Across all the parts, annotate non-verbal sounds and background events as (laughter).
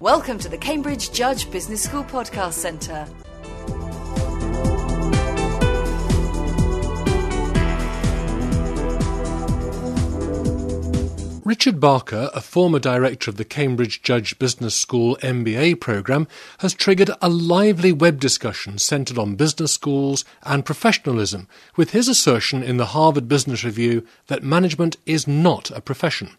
Welcome to the Cambridge Judge Business School Podcast Centre. Richard Barker, a former director of the Cambridge Judge Business School MBA programme, has triggered a lively web discussion centred on business schools and professionalism, with his assertion in the Harvard Business Review that management is not a profession.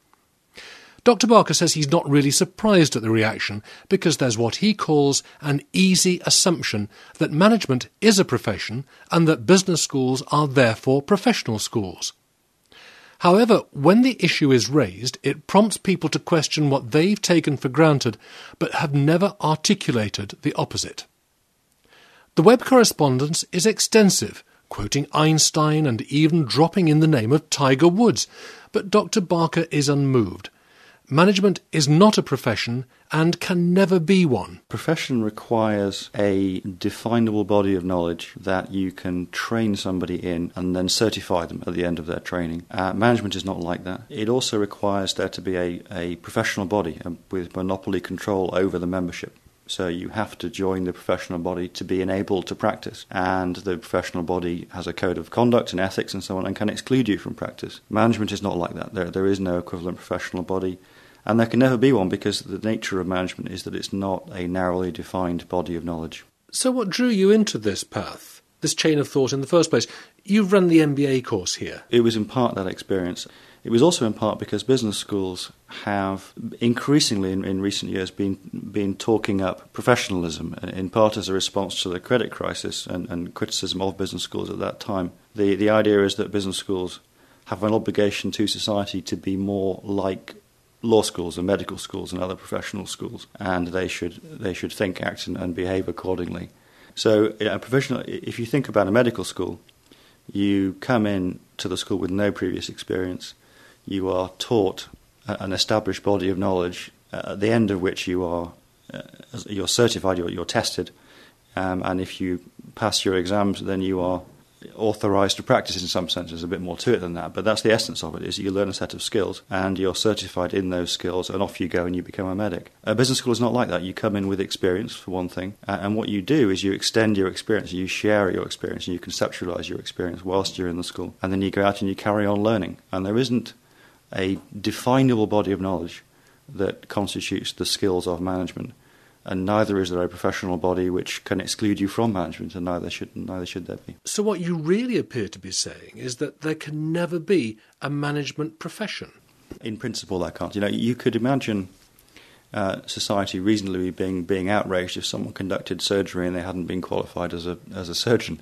Dr. Barker says he's not really surprised at the reaction because there's what he calls an easy assumption that management is a profession and that business schools are therefore professional schools. However, when the issue is raised, it prompts people to question what they've taken for granted but have never articulated the opposite. The web correspondence is extensive, quoting Einstein and even dropping in the name of Tiger Woods, but Dr. Barker is unmoved Management is not a profession and can never be one. Profession requires a definable body of knowledge that you can train somebody in and then certify them at the end of their training. Uh, management is not like that. It also requires there to be a, a professional body uh, with monopoly control over the membership. So you have to join the professional body to be enabled to practice. And the professional body has a code of conduct and ethics and so on and can exclude you from practice. Management is not like that. There, there is no equivalent professional body. And there can never be one because the nature of management is that it's not a narrowly defined body of knowledge. So, what drew you into this path, this chain of thought in the first place? You've run the MBA course here. It was in part that experience. It was also in part because business schools have increasingly in, in recent years been been talking up professionalism, in part as a response to the credit crisis and, and criticism of business schools at that time. The the idea is that business schools have an obligation to society to be more like law schools and medical schools and other professional schools, and they should they should think, act, and, and behave accordingly. So, a professional, if you think about a medical school, you come in to the school with no previous experience. You are taught an established body of knowledge, uh, at the end of which you are uh, you're certified, you're, you're tested, um, and if you pass your exams, then you are authorized to practice in some sense. There's a bit more to it than that, but that's the essence of it: is you learn a set of skills and you're certified in those skills, and off you go and you become a medic. A business school is not like that. You come in with experience for one thing, uh, and what you do is you extend your experience, you share your experience, and you conceptualize your experience whilst you're in the school, and then you go out and you carry on learning. And there isn't a definable body of knowledge that constitutes the skills of management and neither is there a professional body which can exclude you from management, and neither should neither should there be. So, what you really appear to be saying is that there can never be a management profession. In principle, that can't. You know, you could imagine uh, society reasonably being being outraged if someone conducted surgery and they hadn't been qualified as a as a surgeon.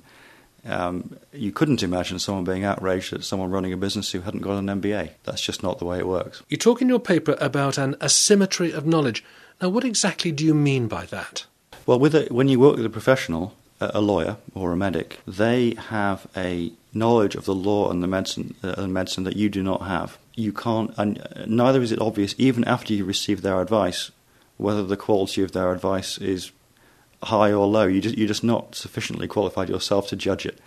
Um, you couldn't imagine someone being outraged at someone running a business who hadn't got an MBA. That's just not the way it works. You talk in your paper about an asymmetry of knowledge. Now, what exactly do you mean by that? Well, with a, when you work with a professional, a lawyer or a medic, they have a knowledge of the law and the medicine, uh, medicine that you do not have. You can't, and neither is it obvious, even after you receive their advice, whether the quality of their advice is high or low. You just, you're just not sufficiently qualified yourself to judge it.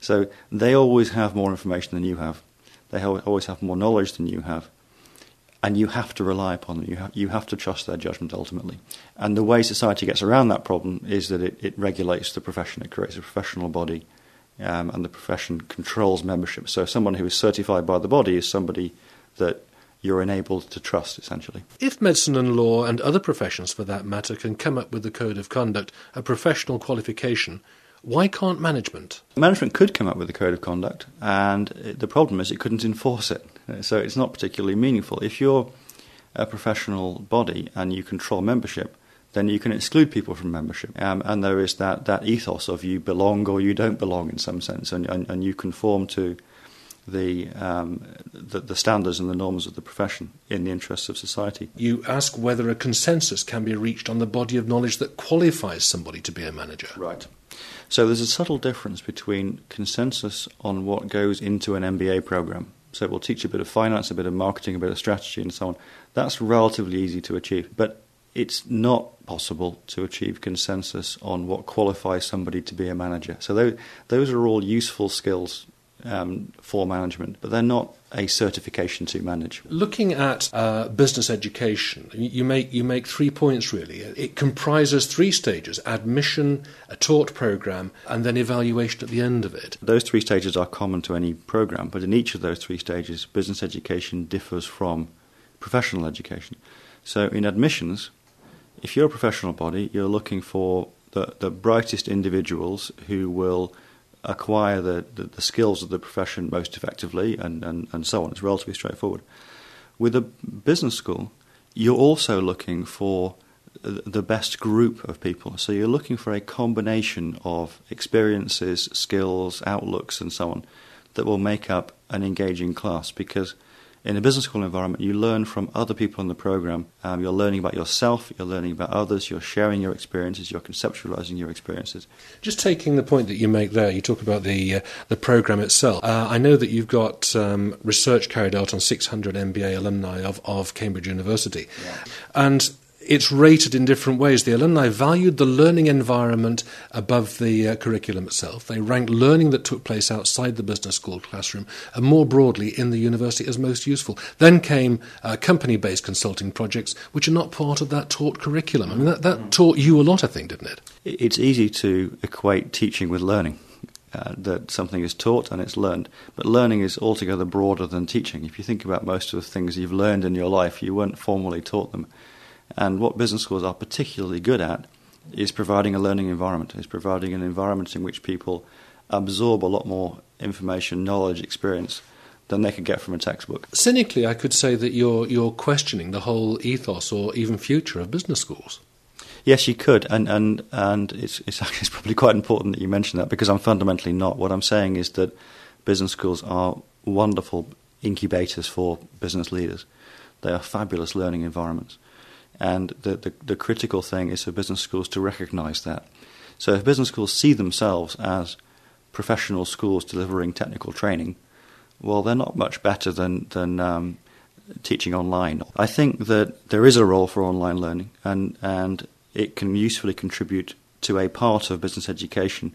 So they always have more information than you have. They always have more knowledge than you have and you have to rely upon them. You have, you have to trust their judgment ultimately. And the way society gets around that problem is that it, it regulates the profession, it creates a professional body, um, and the profession controls membership. So, someone who is certified by the body is somebody that you're enabled to trust, essentially. If medicine and law, and other professions for that matter, can come up with a code of conduct, a professional qualification, why can't management? Management could come up with a code of conduct, and the problem is it couldn't enforce it. So it's not particularly meaningful. If you're a professional body and you control membership, then you can exclude people from membership. Um, and there is that, that ethos of you belong or you don't belong in some sense, and, and, and you conform to the, um, the, the standards and the norms of the profession in the interests of society. You ask whether a consensus can be reached on the body of knowledge that qualifies somebody to be a manager. Right. So there's a subtle difference between consensus on what goes into an MBA program. So we'll teach a bit of finance, a bit of marketing, a bit of strategy, and so on. That's relatively easy to achieve. But it's not possible to achieve consensus on what qualifies somebody to be a manager. So those, those are all useful skills um, for management, but they're not a certification to manage. Looking at uh, business education, you make you make three points really. It comprises three stages: admission, a taught program, and then evaluation at the end of it. Those three stages are common to any program, but in each of those three stages, business education differs from professional education. So, in admissions, if you're a professional body, you're looking for the, the brightest individuals who will acquire the, the, the, skills of the profession most effectively and, and, and so on. It's relatively straightforward. With a business school, you're also looking for the best group of people. So you're looking for a combination of experiences, skills, outlooks, and so on that will make up an engaging class because in a business school environment, you learn from other people in the program. Um, you're learning about yourself, you're learning about others, you're sharing your experiences, you're conceptualizing your experiences. Just taking the point that you make there, you talk about the uh, the program itself. Uh, I know that you've got um, research carried out on 600 MBA alumni of, of Cambridge University, yeah. and it's rated in different ways. The alumni valued the learning environment above the uh, curriculum itself. They ranked learning that took place outside the business school classroom and more broadly in the university as most useful. Then came uh, company based consulting projects, which are not part of that taught curriculum. I mean, that, that taught you a lot, I think, didn't it? It's easy to equate teaching with learning. Uh, that something is taught and it's learned. But learning is altogether broader than teaching. If you think about most of the things you've learned in your life, you weren't formally taught them. And what business schools are particularly good at is providing a learning environment, is providing an environment in which people absorb a lot more information, knowledge, experience than they could get from a textbook. Cynically, I could say that you're, you're questioning the whole ethos or even future of business schools. Yes, you could, and and and it's, it's (laughs) it's probably quite important that you mention that because I'm fundamentally not. What I'm saying is that business schools are wonderful incubators for business leaders. They are fabulous learning environments. And the, the, the critical thing is for business schools to recognize that. So if business schools see themselves as professional schools delivering technical training, well, they're not much better than, than um, teaching online. I think that there is a role for online learning, and, and it can usefully contribute to a part of business education.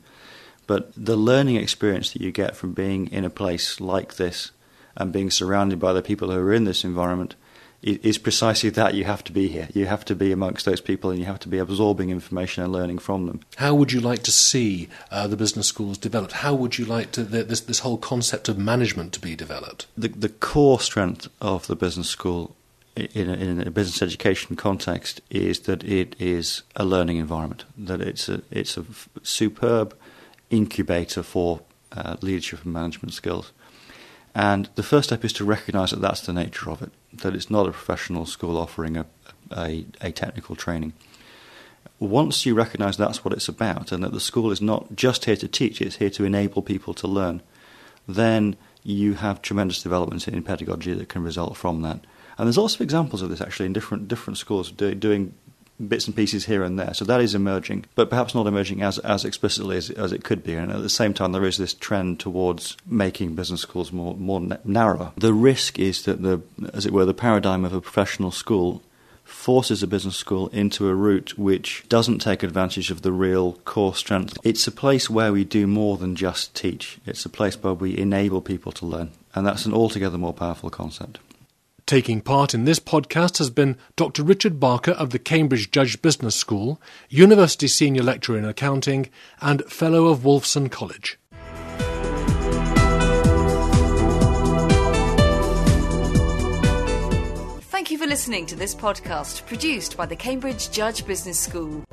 But the learning experience that you get from being in a place like this and being surrounded by the people who are in this environment is precisely that you have to be here. You have to be amongst those people and you have to be absorbing information and learning from them. How would you like to see uh, the business schools developed? How would you like to, the, this, this whole concept of management to be developed? The, the core strength of the business school in a, in a, business education context is that it is a learning environment, that it's a, it's a superb incubator for uh, leadership and management skills. And the first step is to recognise that that's the nature of it, that it's not a professional school offering a, a, a technical training. Once you recognise that's what it's about and that the school is not just here to teach, it's here to enable people to learn, then you have tremendous developments in pedagogy that can result from that. And there's lots of examples of this actually in different different schools do, doing bits and pieces here and there. So that is emerging, but perhaps not emerging as, as explicitly as, as it could be. And at the same time, there is this trend towards making business schools more, more narrower. The risk is that, the, as it were, the paradigm of a professional school forces a business school into a route which doesn't take advantage of the real core strength. It's a place where we do more than just teach, it's a place where we enable people to learn. And that's an altogether more powerful concept. Taking part in this podcast has been Dr. Richard Barker of the Cambridge Judge Business School, University Senior Lecturer in Accounting, and Fellow of Wolfson College. Thank you for listening to this podcast produced by the Cambridge Judge Business School.